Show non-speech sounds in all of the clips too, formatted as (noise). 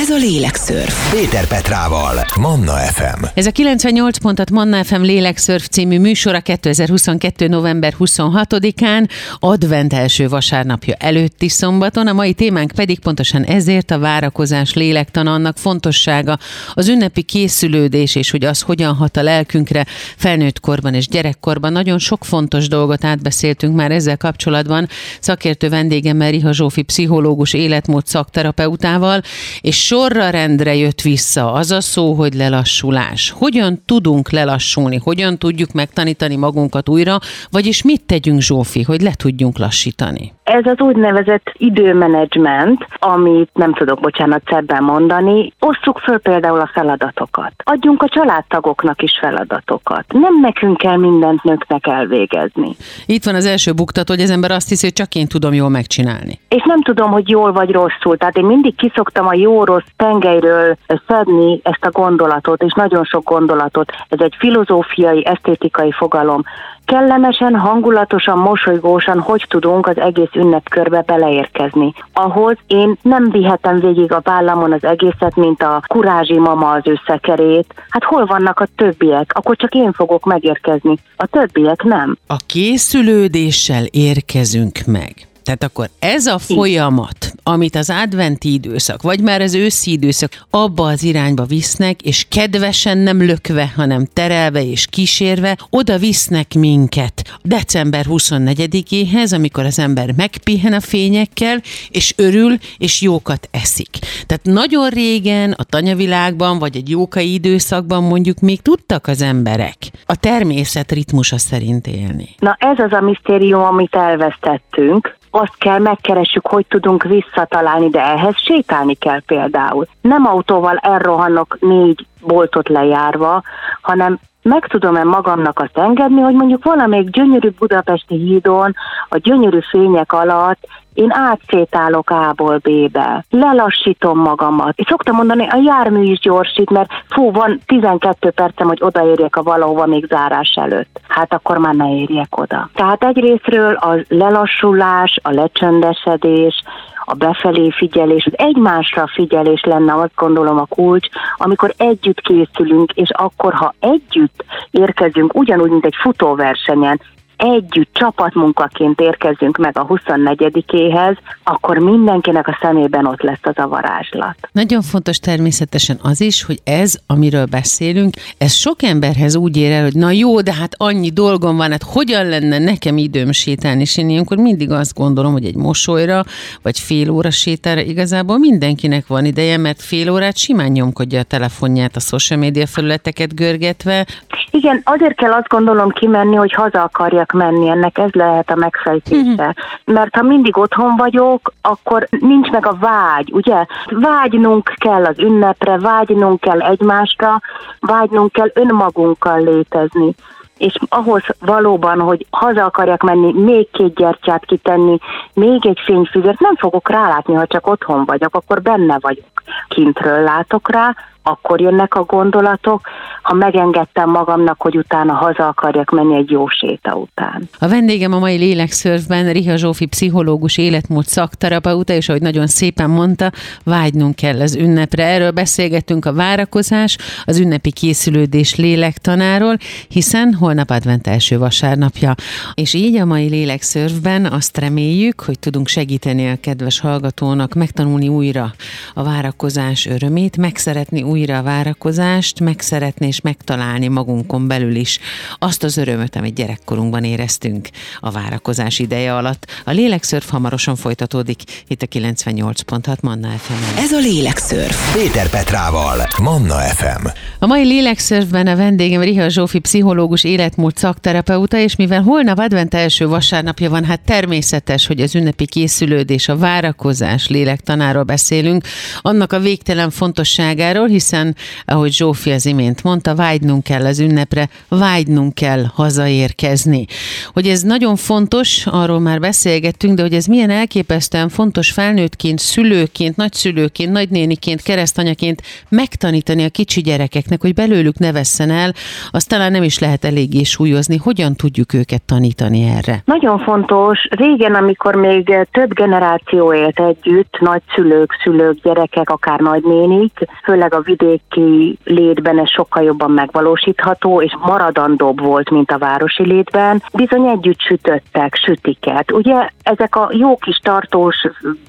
Ez a Lélekszörf. Péter Petrával, Manna FM. Ez a 98 pontat Manna FM Lélekszörf című műsora 2022. november 26-án, advent első vasárnapja előtti szombaton, a mai témánk pedig pontosan ezért a várakozás lélektan annak fontossága, az ünnepi készülődés és hogy az hogyan hat a lelkünkre felnőtt korban és gyerekkorban. Nagyon sok fontos dolgot átbeszéltünk már ezzel kapcsolatban szakértő vendégemmel Riha Zsófi pszichológus életmód szakterapeutával, és sorra rendre jött vissza az a szó, hogy lelassulás. Hogyan tudunk lelassulni? Hogyan tudjuk megtanítani magunkat újra? Vagyis mit tegyünk, Zsófi, hogy le tudjunk lassítani? Ez az úgynevezett időmenedzsment, amit nem tudok, bocsánat, szebben mondani, osszuk föl például a feladatokat. Adjunk a családtagoknak is feladatokat. Nem nekünk kell mindent nőknek elvégezni. Itt van az első buktató, hogy az ember azt hiszi, hogy csak én tudom jól megcsinálni. És nem tudom, hogy jól vagy rosszul. Tehát én mindig kiszoktam a jó-rossz tengelyről szedni ezt a gondolatot, és nagyon sok gondolatot. Ez egy filozófiai, esztétikai fogalom kellemesen, hangulatosan, mosolygósan hogy tudunk az egész ünnepkörbe beleérkezni. Ahhoz én nem vihetem végig a vállamon az egészet, mint a kurázsi mama az összekerét. Hát hol vannak a többiek? Akkor csak én fogok megérkezni. A többiek nem. A készülődéssel érkezünk meg. Tehát akkor ez a folyamat, amit az adventi időszak, vagy már az őszi időszak abba az irányba visznek, és kedvesen nem lökve, hanem terelve és kísérve, oda visznek minket december 24-éhez, amikor az ember megpihen a fényekkel, és örül, és jókat eszik. Tehát nagyon régen a tanyavilágban, vagy egy jókai időszakban mondjuk még tudtak az emberek a természet ritmusa szerint élni. Na ez az a misztérium, amit elvesztettünk, azt kell megkeressük, hogy tudunk visszatalálni, de ehhez sétálni kell például. Nem autóval elrohanok négy boltot lejárva, hanem meg tudom-e magamnak azt engedni, hogy mondjuk valamelyik gyönyörű budapesti hídon, a gyönyörű fények alatt én átsétálok A-ból B-be, lelassítom magamat. És szoktam mondani, a jármű is gyorsít, mert fú, van 12 percem, hogy odaérjek a valahova még zárás előtt. Hát akkor már ne érjek oda. Tehát egyrésztről a lelassulás, a lecsendesedés, a befelé figyelés, az egymásra figyelés lenne azt gondolom a kulcs, amikor együtt készülünk, és akkor, ha együtt érkezünk, ugyanúgy, mint egy futóversenyen, együtt csapatmunkaként érkezünk meg a 24-éhez, akkor mindenkinek a szemében ott lesz az a varázslat. Nagyon fontos természetesen az is, hogy ez, amiről beszélünk, ez sok emberhez úgy ér el, hogy na jó, de hát annyi dolgom van, hát hogyan lenne nekem időm sétálni, és én ilyenkor mindig azt gondolom, hogy egy mosolyra, vagy fél óra sétára igazából mindenkinek van ideje, mert fél órát simán nyomkodja a telefonját, a social media felületeket görgetve. Igen, azért kell azt gondolom kimenni, hogy haza akarjak menni, ennek ez lehet a megfejtése. Uh-huh. Mert ha mindig otthon vagyok, akkor nincs meg a vágy, ugye? Vágynunk kell az ünnepre, vágynunk kell egymásra, vágynunk kell önmagunkkal létezni és ahhoz valóban, hogy haza akarjak menni, még két gyertyát kitenni, még egy fényfüzet, nem fogok rálátni, ha csak otthon vagyok, akkor benne vagyok. Kintről látok rá, akkor jönnek a gondolatok, ha megengedtem magamnak, hogy utána haza akarjak menni egy jó séta után. A vendégem a mai lélekszörfben Riha Zsófi pszichológus életmód szakterapeuta, és ahogy nagyon szépen mondta, vágynunk kell az ünnepre. Erről beszélgetünk a várakozás, az ünnepi készülődés lélektanáról, hiszen holnap advent első vasárnapja. És így a mai lélekszörfben azt reméljük, hogy tudunk segíteni a kedves hallgatónak megtanulni újra a várakozás örömét, megszeretni újra a várakozást, megszeretni és megtalálni magunkon belül is azt az örömöt, amit gyerekkorunkban éreztünk a várakozás ideje alatt. A lélekszörf hamarosan folytatódik itt a 98.6 Manna fm Ez a lélekszörf. Péter Petrával, Manna FM. A mai lélekszörfben a vendégem Riha Zsófi pszichológus életmód szakterapeuta, és mivel holnap advent első vasárnapja van, hát természetes, hogy az ünnepi készülődés, a várakozás lélektanáról beszélünk, annak a végtelen fontosságáról, hiszen, ahogy Zsófi az imént mondta, vágynunk kell az ünnepre, vágynunk kell hazaérkezni. Hogy ez nagyon fontos, arról már beszélgettünk, de hogy ez milyen elképesztően fontos felnőttként, szülőként, nagyszülőként, nagynéniként, keresztanyaként megtanítani a kicsi gyerekeknek, hogy belőlük ne vesszen el, azt talán nem is lehet eléggé súlyozni. Hogyan tudjuk őket tanítani erre? Nagyon fontos. Régen, amikor még több generáció élt együtt, nagyszülők, szülők, gyerekek, akár nagynénik, főleg a vidéki létben ez sokkal jobban megvalósítható, és maradandóbb volt, mint a városi létben. Bizony együtt sütöttek sütiket. Ugye ezek a jó kis tartós,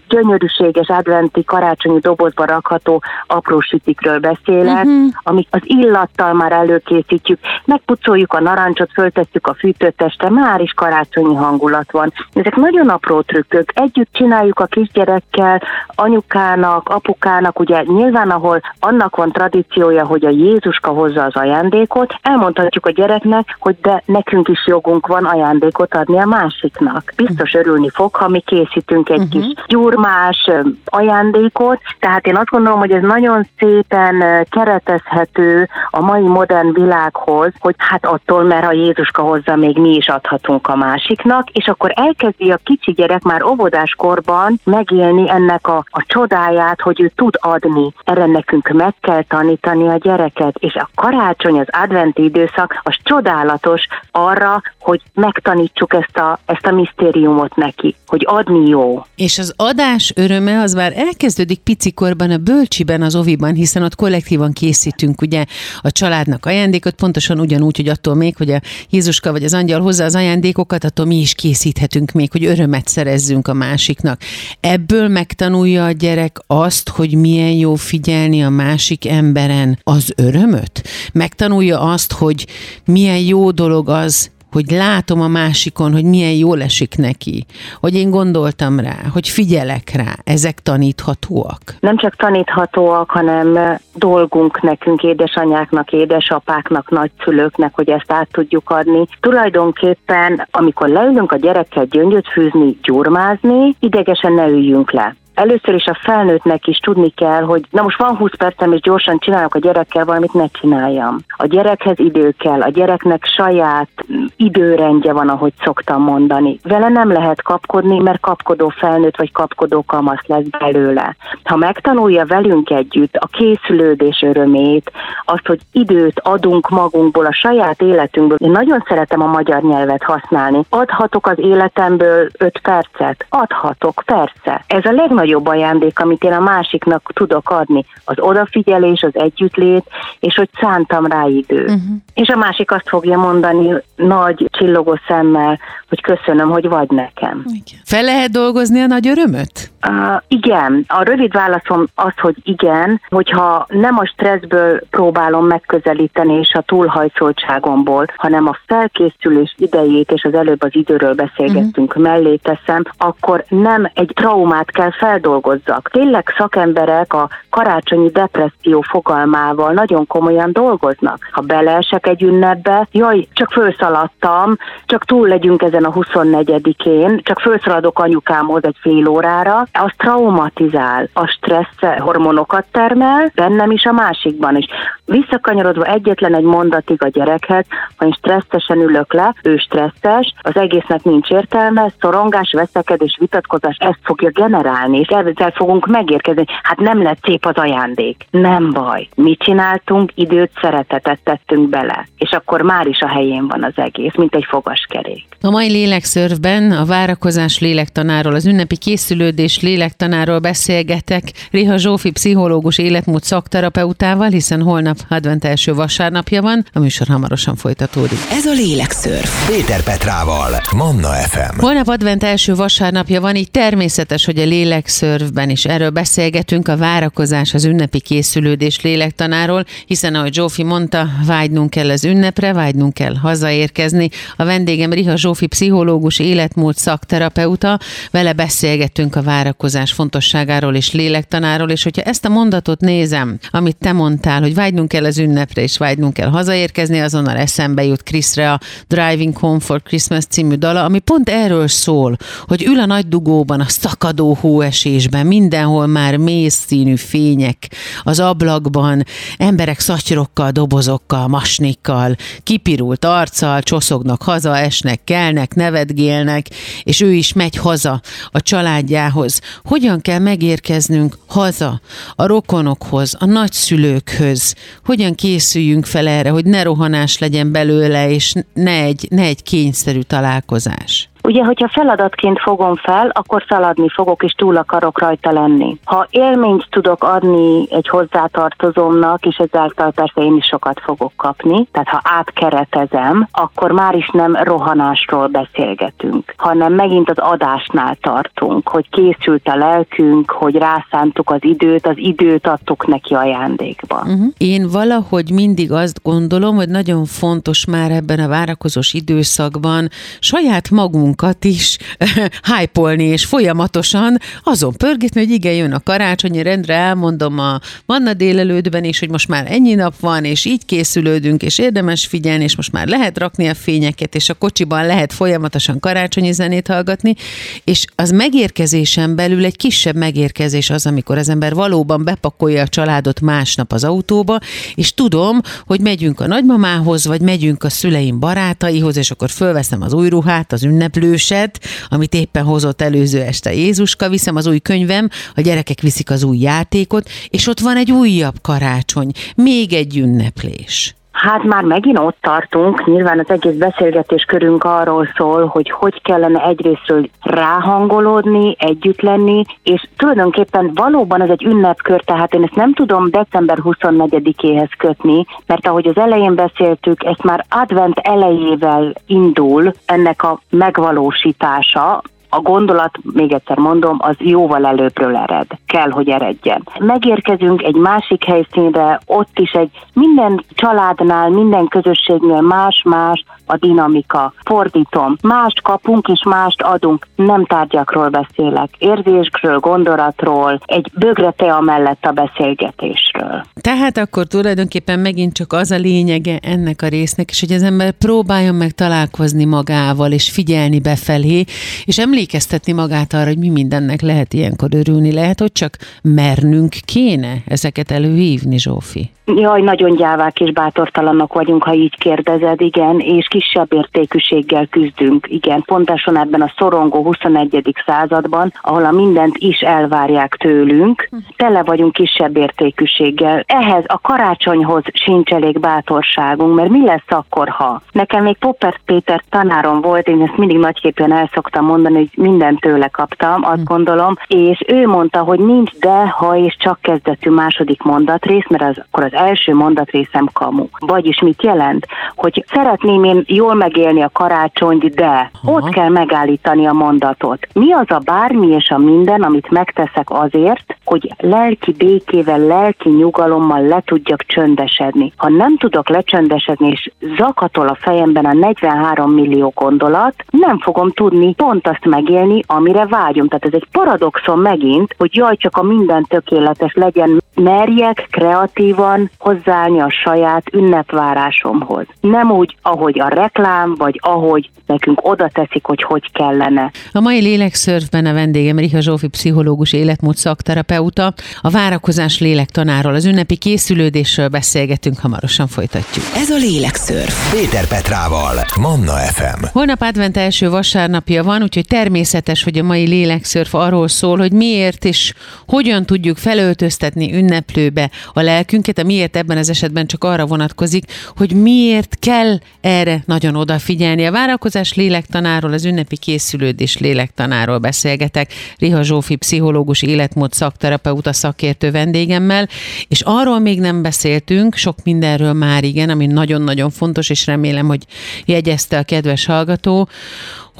gyönyörűséges adventi karácsonyi dobozba rakható apró sütikről beszélek, uh-huh. amik az illattal már előkészítjük, megpucoljuk a narancsot, föltesszük a fűtőtestre, már is karácsonyi hangulat van. Ezek nagyon apró trükkök, együtt csináljuk a kisgyerekkel, anyukának, apukának, ugye nyilván ahol annak van tradíciója, hogy a Jézuska hozza az ajándékot, elmondhatjuk a gyereknek, hogy de nekünk is jogunk van ajándékot adni a másiknak. Biztos örülni fog, ha mi készítünk egy uh-huh. kis gyurmás ajándékot, tehát én azt gondolom, hogy ez nagyon szépen keretezhető a mai modern világhoz, hogy hát attól, mert ha Jézuska hozza, még mi is adhatunk a másiknak, és akkor elkezdi a kicsi gyerek már óvodás korban megélni ennek a, a csodáját, hogy ő tud adni. Erre nekünk meg kell tanítani a gyereket, és a karácsony, az adventi időszak, az csodálatos arra, hogy megtanítsuk ezt a, ezt a misztériumot neki, hogy adni jó. És az adás öröme az már elkezdődik picikorban a bölcsiben, az oviban, hiszen ott kollektívan készítünk ugye a családnak ajándékot, pontosan ugyanúgy, hogy attól még, hogy a Jézuska vagy az angyal hozza az ajándékokat, attól mi is készíthetünk még, hogy örömet szerezzünk a másiknak. Ebből megtanulja a gyerek azt, hogy milyen jó figyelni a másik emberen az örömöt? Megtanulja azt, hogy milyen jó dolog az, hogy látom a másikon, hogy milyen jól esik neki, hogy én gondoltam rá, hogy figyelek rá, ezek taníthatóak? Nem csak taníthatóak, hanem dolgunk nekünk, édesanyáknak, édesapáknak, nagyszülőknek, hogy ezt át tudjuk adni. Tulajdonképpen, amikor leülünk a gyerekkel gyöngyöt fűzni, gyurmázni, idegesen ne üljünk le először is a felnőttnek is tudni kell, hogy na most van 20 percem, és gyorsan csinálok a gyerekkel valamit, ne csináljam. A gyerekhez idő kell, a gyereknek saját időrendje van, ahogy szoktam mondani. Vele nem lehet kapkodni, mert kapkodó felnőtt vagy kapkodó kamasz lesz belőle. Ha megtanulja velünk együtt a készülődés örömét, azt, hogy időt adunk magunkból, a saját életünkből. Én nagyon szeretem a magyar nyelvet használni. Adhatok az életemből 5 percet? Adhatok, persze. Ez a legnagyobb legnagyobb ajándék, amit én a másiknak tudok adni, az odafigyelés, az együttlét, és hogy szántam rá idő. Uh-huh. És a másik azt fogja mondani nagy csillogó szemmel, hogy köszönöm, hogy vagy nekem. Igen. Fel lehet dolgozni a nagy örömöt? Uh, igen. A rövid válaszom az, hogy igen, hogyha nem a stresszből próbálom megközelíteni, és a túlhajszoltságomból, hanem a felkészülés idejét, és az előbb az időről beszélgettünk, uh-huh. mellé teszem, akkor nem egy traumát kell feldolgozzak. Tényleg szakemberek a karácsonyi depresszió fogalmával nagyon komolyan dolgoznak. Ha beleesek egy ünnepbe, jaj, csak fölszaladtam, csak túl legyünk ezen a 24-én, csak fölszaladok anyukámhoz egy fél órára, az traumatizál, a stressz hormonokat termel, bennem is, a másikban is. Visszakanyarodva egyetlen egy mondatig a gyerekhez, ha én stresszesen ülök le, ő stresszes, az egésznek nincs értelme, szorongás, veszekedés, vitatkozás, ezt fogja generálni, és ezzel fogunk megérkezni. Hát nem lett szép az ajándék. Nem baj. Mit csináltunk? Időt, szeretetet tettünk bele. És akkor már is a helyén van az egész, mint egy fogaskerék. A mai lélekszörfben a várakozás lélektanáról, az ünnepi készülődés lélektanáról beszélgetek Riha Zsófi pszichológus életmód szakterapeutával, hiszen holnap advent első vasárnapja van, a műsor hamarosan folytatódik. Ez a lélekszörf. Péter Petrával, Manna FM. Holnap advent első vasárnapja van, így természetes, hogy a lélekszörfben is erről beszélgetünk, a várakozás, az ünnepi készülődés lélektanáról, hiszen ahogy Zsófi mondta, vágynunk kell az ünnepre, vágynunk kell hazaérkezni. A vendégem Riha Zsófi pszichológus, életmód szakterapeuta, vele beszélgetünk a várakozás fontosságáról és lélektanáról, és hogyha ezt a mondatot nézem, amit te mondtál, hogy vágynunk kell az ünnepre, és vágynunk kell hazaérkezni, azonnal eszembe jut Kriszre a Driving Home for Christmas című dala, ami pont erről szól, hogy ül a nagy dugóban, a szakadó hóesésben, mindenhol már mész színű fények, az ablakban, emberek szatyrokkal, dobozokkal, masnikkal, kipirult arccal, csoszognak haza, esnek, kelnek, nevetgélnek, és ő is megy haza a családjához. Hogyan kell megérkeznünk haza a rokonokhoz, a nagyszülőkhöz? Hogyan készüljünk fel erre, hogy ne rohanás legyen belőle, és ne egy, ne egy kényszerű találkozás? Ugye, hogyha feladatként fogom fel, akkor szaladni fogok, és túl akarok rajta lenni. Ha élményt tudok adni egy hozzátartozómnak, és ezáltal persze én is sokat fogok kapni, tehát ha átkeretezem, akkor már is nem rohanásról beszélgetünk, hanem megint az adásnál tartunk, hogy készült a lelkünk, hogy rászántuk az időt, az időt adtuk neki ajándékba. Uh-huh. Én valahogy mindig azt gondolom, hogy nagyon fontos már ebben a várakozós időszakban saját magunkat is (laughs) hájpolni, és folyamatosan azon pörgetni, hogy igen, jön a karácsonyi rendre, elmondom a Manna délelődben is, hogy most már ennyi nap van, és így készülődünk, és érdemes figyelni, és most már lehet rakni a fényeket, és a kocsiban lehet folyamatosan karácsonyi zenét hallgatni, és az megérkezésen belül egy kisebb megérkezés az, amikor az ember valóban bepakolja a családot másnap az autóba, és tudom, hogy megyünk a nagymamához, vagy megyünk a szüleim barátaihoz, és akkor fölveszem az új ruhát, az ünneplőset, amit éppen hozott előző este Jézuska, viszem az új könyvem, a gyerekek viszik az új játékot, és ott van egy újabb karácsony, még egy ünneplés. Hát már megint ott tartunk, nyilván az egész beszélgetés körünk arról szól, hogy hogy kellene egyrésztről ráhangolódni, együtt lenni, és tulajdonképpen valóban ez egy ünnepkör, tehát én ezt nem tudom december 24-éhez kötni, mert ahogy az elején beszéltük, ez már advent elejével indul ennek a megvalósítása, a gondolat, még egyszer mondom, az jóval előbbről ered. Kell, hogy eredjen. Megérkezünk egy másik helyszínre, ott is egy minden családnál, minden közösségnél más-más a dinamika. Fordítom, mást kapunk és mást adunk. Nem tárgyakról beszélek, érzésről, gondolatról, egy bögre tea mellett a beszélgetésről. Tehát akkor tulajdonképpen megint csak az a lényege ennek a résznek, és hogy az ember próbáljon meg találkozni magával, és figyelni befelé, és emlékeztetni magát arra, hogy mi mindennek lehet ilyenkor örülni. Lehet, hogy csak mernünk kéne ezeket előhívni, Zsófi. Jaj, nagyon gyávák és bátortalanok vagyunk, ha így kérdezed, igen, és kisebb értékűséggel küzdünk, igen, pontosan ebben a szorongó 21. században, ahol a mindent is elvárják tőlünk, tele vagyunk kisebb értékűséggel. Ehhez a karácsonyhoz sincs elég bátorságunk, mert mi lesz akkor, ha? Nekem még Popper Péter tanárom volt, én ezt mindig nagyképpen el szoktam mondani, hogy mindent tőle kaptam, azt gondolom, és ő mondta, hogy nincs de, ha és csak kezdetű második mondatrész, mert az, akkor az első mondatrészem kamu. Vagyis mit jelent? Hogy szeretném én jól megélni a karácsonyt, de Aha. ott kell megállítani a mondatot. Mi az a bármi és a minden, amit megteszek azért, hogy lelki békével, lelki nyugalommal le tudjak csöndesedni. Ha nem tudok lecsöndesedni, és zakatol a fejemben a 43 millió gondolat, nem fogom tudni pont azt megélni, amire vágyom. Tehát ez egy paradoxon megint, hogy jaj, csak a minden tökéletes legyen, merjek kreatívan hozzáállni a saját ünnepvárásomhoz. Nem úgy, ahogy a reklám, vagy ahogy nekünk oda teszik, hogy hogy kellene. A mai lélekszörfben a vendégem Riha Zsófi pszichológus életmód szakterapeuta. A várakozás lélektanáról, az ünnepi készülődésről beszélgetünk, hamarosan folytatjuk. Ez a lélekszörf. Péter Petrával, Manna FM. Holnap advent első vasárnapja van, úgyhogy természetes, hogy a mai lélekszörf arról szól, hogy miért és hogyan tudjuk felöltöztetni ünneplőbe a lelkünket, a miért ebben az esetben csak arra vonatkozik, hogy miért kell erre nagyon odafigyelni. A várakozás lélektanáról, az ünnepi készülődés lélektanáról beszélgetek. Riha Zsófi, pszichológus, életmód szakterapeuta szakértő vendégemmel, és arról még nem beszéltünk, sok mindenről már igen, ami nagyon-nagyon fontos, és remélem, hogy jegyezte a kedves hallgató,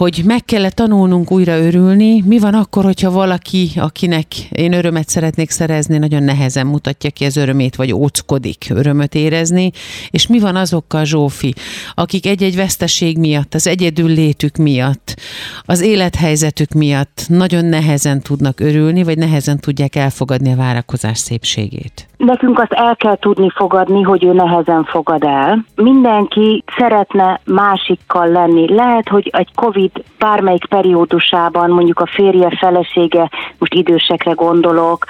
hogy meg kellett tanulnunk újra örülni. Mi van akkor, hogyha valaki, akinek én örömet szeretnék szerezni, nagyon nehezen mutatja ki az örömét, vagy óckodik örömöt érezni, és mi van azokkal, Zsófi, akik egy-egy veszteség miatt, az egyedül létük miatt, az élethelyzetük miatt nagyon nehezen tudnak örülni, vagy nehezen tudják elfogadni a várakozás szépségét? Nekünk azt el kell tudni fogadni, hogy ő nehezen fogad el. Mindenki szeretne másikkal lenni. Lehet, hogy egy Covid bármelyik periódusában, mondjuk a férje, felesége, most idősekre gondolok,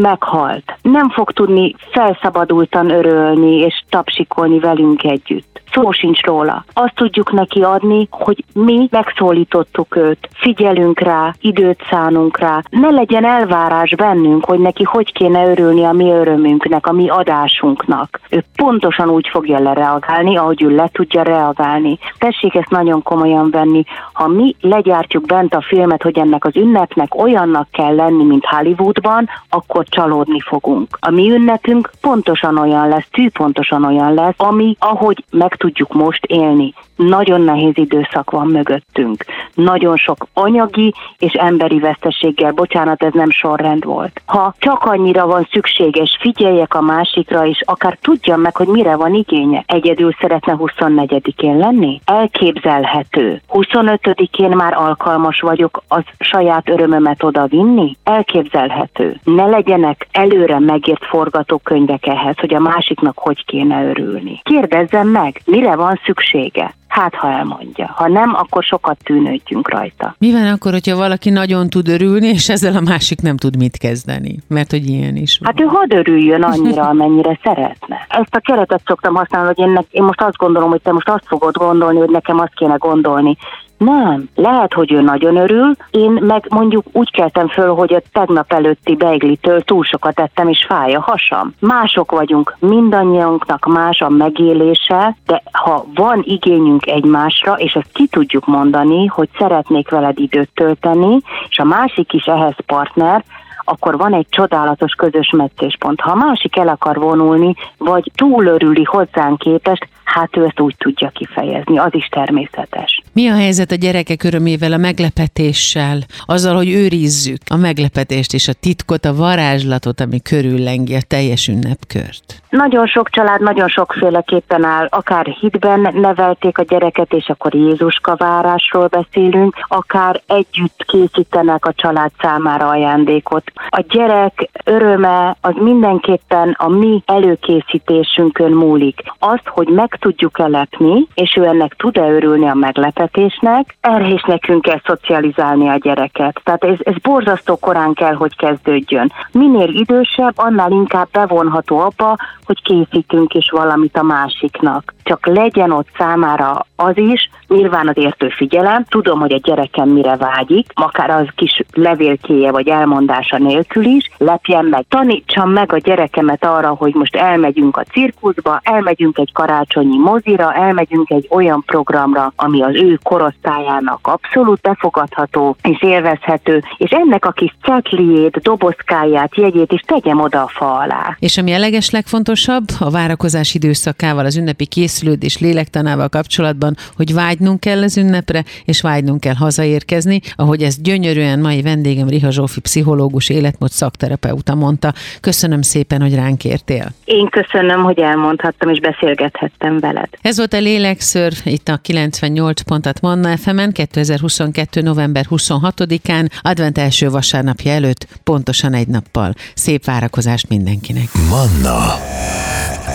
meghalt. Nem fog tudni felszabadultan örülni és tapsikolni velünk együtt. Szó sincs róla. Azt tudjuk neki adni, hogy mi megszólítottuk őt, figyelünk rá, időt szánunk rá. Ne legyen elvárás bennünk, hogy neki hogy kéne örülni a mi örömünknek, a mi adásunknak. Ő pontosan úgy fogja lereagálni, ahogy ő le tudja reagálni. Tessék ezt nagyon komolyan venni. Ha mi legyártjuk bent a filmet, hogy ennek az ünnepnek olyannak kell lenni, mint Hollywoodban, akkor csalódni fogunk. A mi ünnepünk pontosan olyan lesz, tű pontosan olyan lesz, ami ahogy meg tudjuk most élni. Nagyon nehéz időszak van mögöttünk. Nagyon sok anyagi és emberi veszteséggel, bocsánat, ez nem sorrend volt. Ha csak annyira van szükséges, figyeljek a másikra, és akár tudjam meg, hogy mire van igénye. Egyedül szeretne 24-én lenni? Elképzelhető. 25-én már alkalmas vagyok az saját örömömet oda vinni? Elképzelhető. Ne legyenek előre megírt forgatókönyvek ehhez, hogy a másiknak hogy kéne örülni. Kérdezzem meg, mire van szüksége? Hát, ha elmondja. Ha nem, akkor sokat tűnődjünk rajta. Mi van akkor, hogyha valaki nagyon tud örülni, és ezzel a másik nem tud mit kezdeni? Mert hogy ilyen is van. Hát ő hadd örüljön annyira, amennyire (laughs) szeretne. Ezt a keretet szoktam használni, hogy én, én most azt gondolom, hogy te most azt fogod gondolni, hogy nekem azt kéne gondolni. Nem. Lehet, hogy ő nagyon örül, én meg mondjuk úgy keltem föl, hogy a tegnap előtti beiglitől túl sokat ettem, és fáj a hasam. Mások vagyunk, mindannyiunknak más a megélése, de ha van igényünk egymásra, és ezt ki tudjuk mondani, hogy szeretnék veled időt tölteni, és a másik is ehhez partner, akkor van egy csodálatos közös meccéspont. Ha a másik el akar vonulni, vagy túlörüli hozzánk képest, hát ő ezt úgy tudja kifejezni, az is természetes. Mi a helyzet a gyerekek örömével, a meglepetéssel, azzal, hogy őrizzük a meglepetést és a titkot, a varázslatot, ami körüllengi a teljes ünnepkört? Nagyon sok család nagyon sokféleképpen áll, akár hitben nevelték a gyereket, és akkor Jézuska várásról beszélünk, akár együtt készítenek a család számára ajándékot. A gyerek öröme az mindenképpen a mi előkészítésünkön múlik. Azt, hogy meg tudjuk elepni, és ő ennek tud-e örülni a meglepetésnek, erre is nekünk kell szocializálni a gyereket. Tehát ez, ez borzasztó korán kell, hogy kezdődjön. Minél idősebb, annál inkább bevonható abba, hogy készítünk is valamit a másiknak. Csak legyen ott számára az is, nyilván az értő figyelem, tudom, hogy a gyerekem mire vágyik, akár az kis levélkéje vagy elmondása nélkül is, lepjen meg, tanítsam meg a gyerekemet arra, hogy most elmegyünk a cirkuszba, elmegyünk egy karácsonyi mozira, elmegyünk egy olyan programra, ami az ő korosztályának abszolút befogadható és élvezhető, és ennek a kis cetliét, dobozkáját, jegyét is tegyem oda a fa alá. És ami a leges legfontosabb, a várakozás időszakával, az ünnepi készülődés lélektanával kapcsolatban, hogy vágynunk kell az ünnepre, és vágynunk kell hazaérkezni, ahogy ezt gyönyörűen mai vendégem Riha Zsófi pszichológus életmód szakterapeuta mondta. Köszönöm szépen, hogy ránk értél. Én köszönöm, hogy elmondhattam és beszélgethettem veled. Ez volt a Lélekször, itt a 98 pontat Manna FM-en 2022. november 26-án, advent első vasárnapja előtt, pontosan egy nappal. Szép várakozást mindenkinek! Manna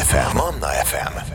FM. Manna FM.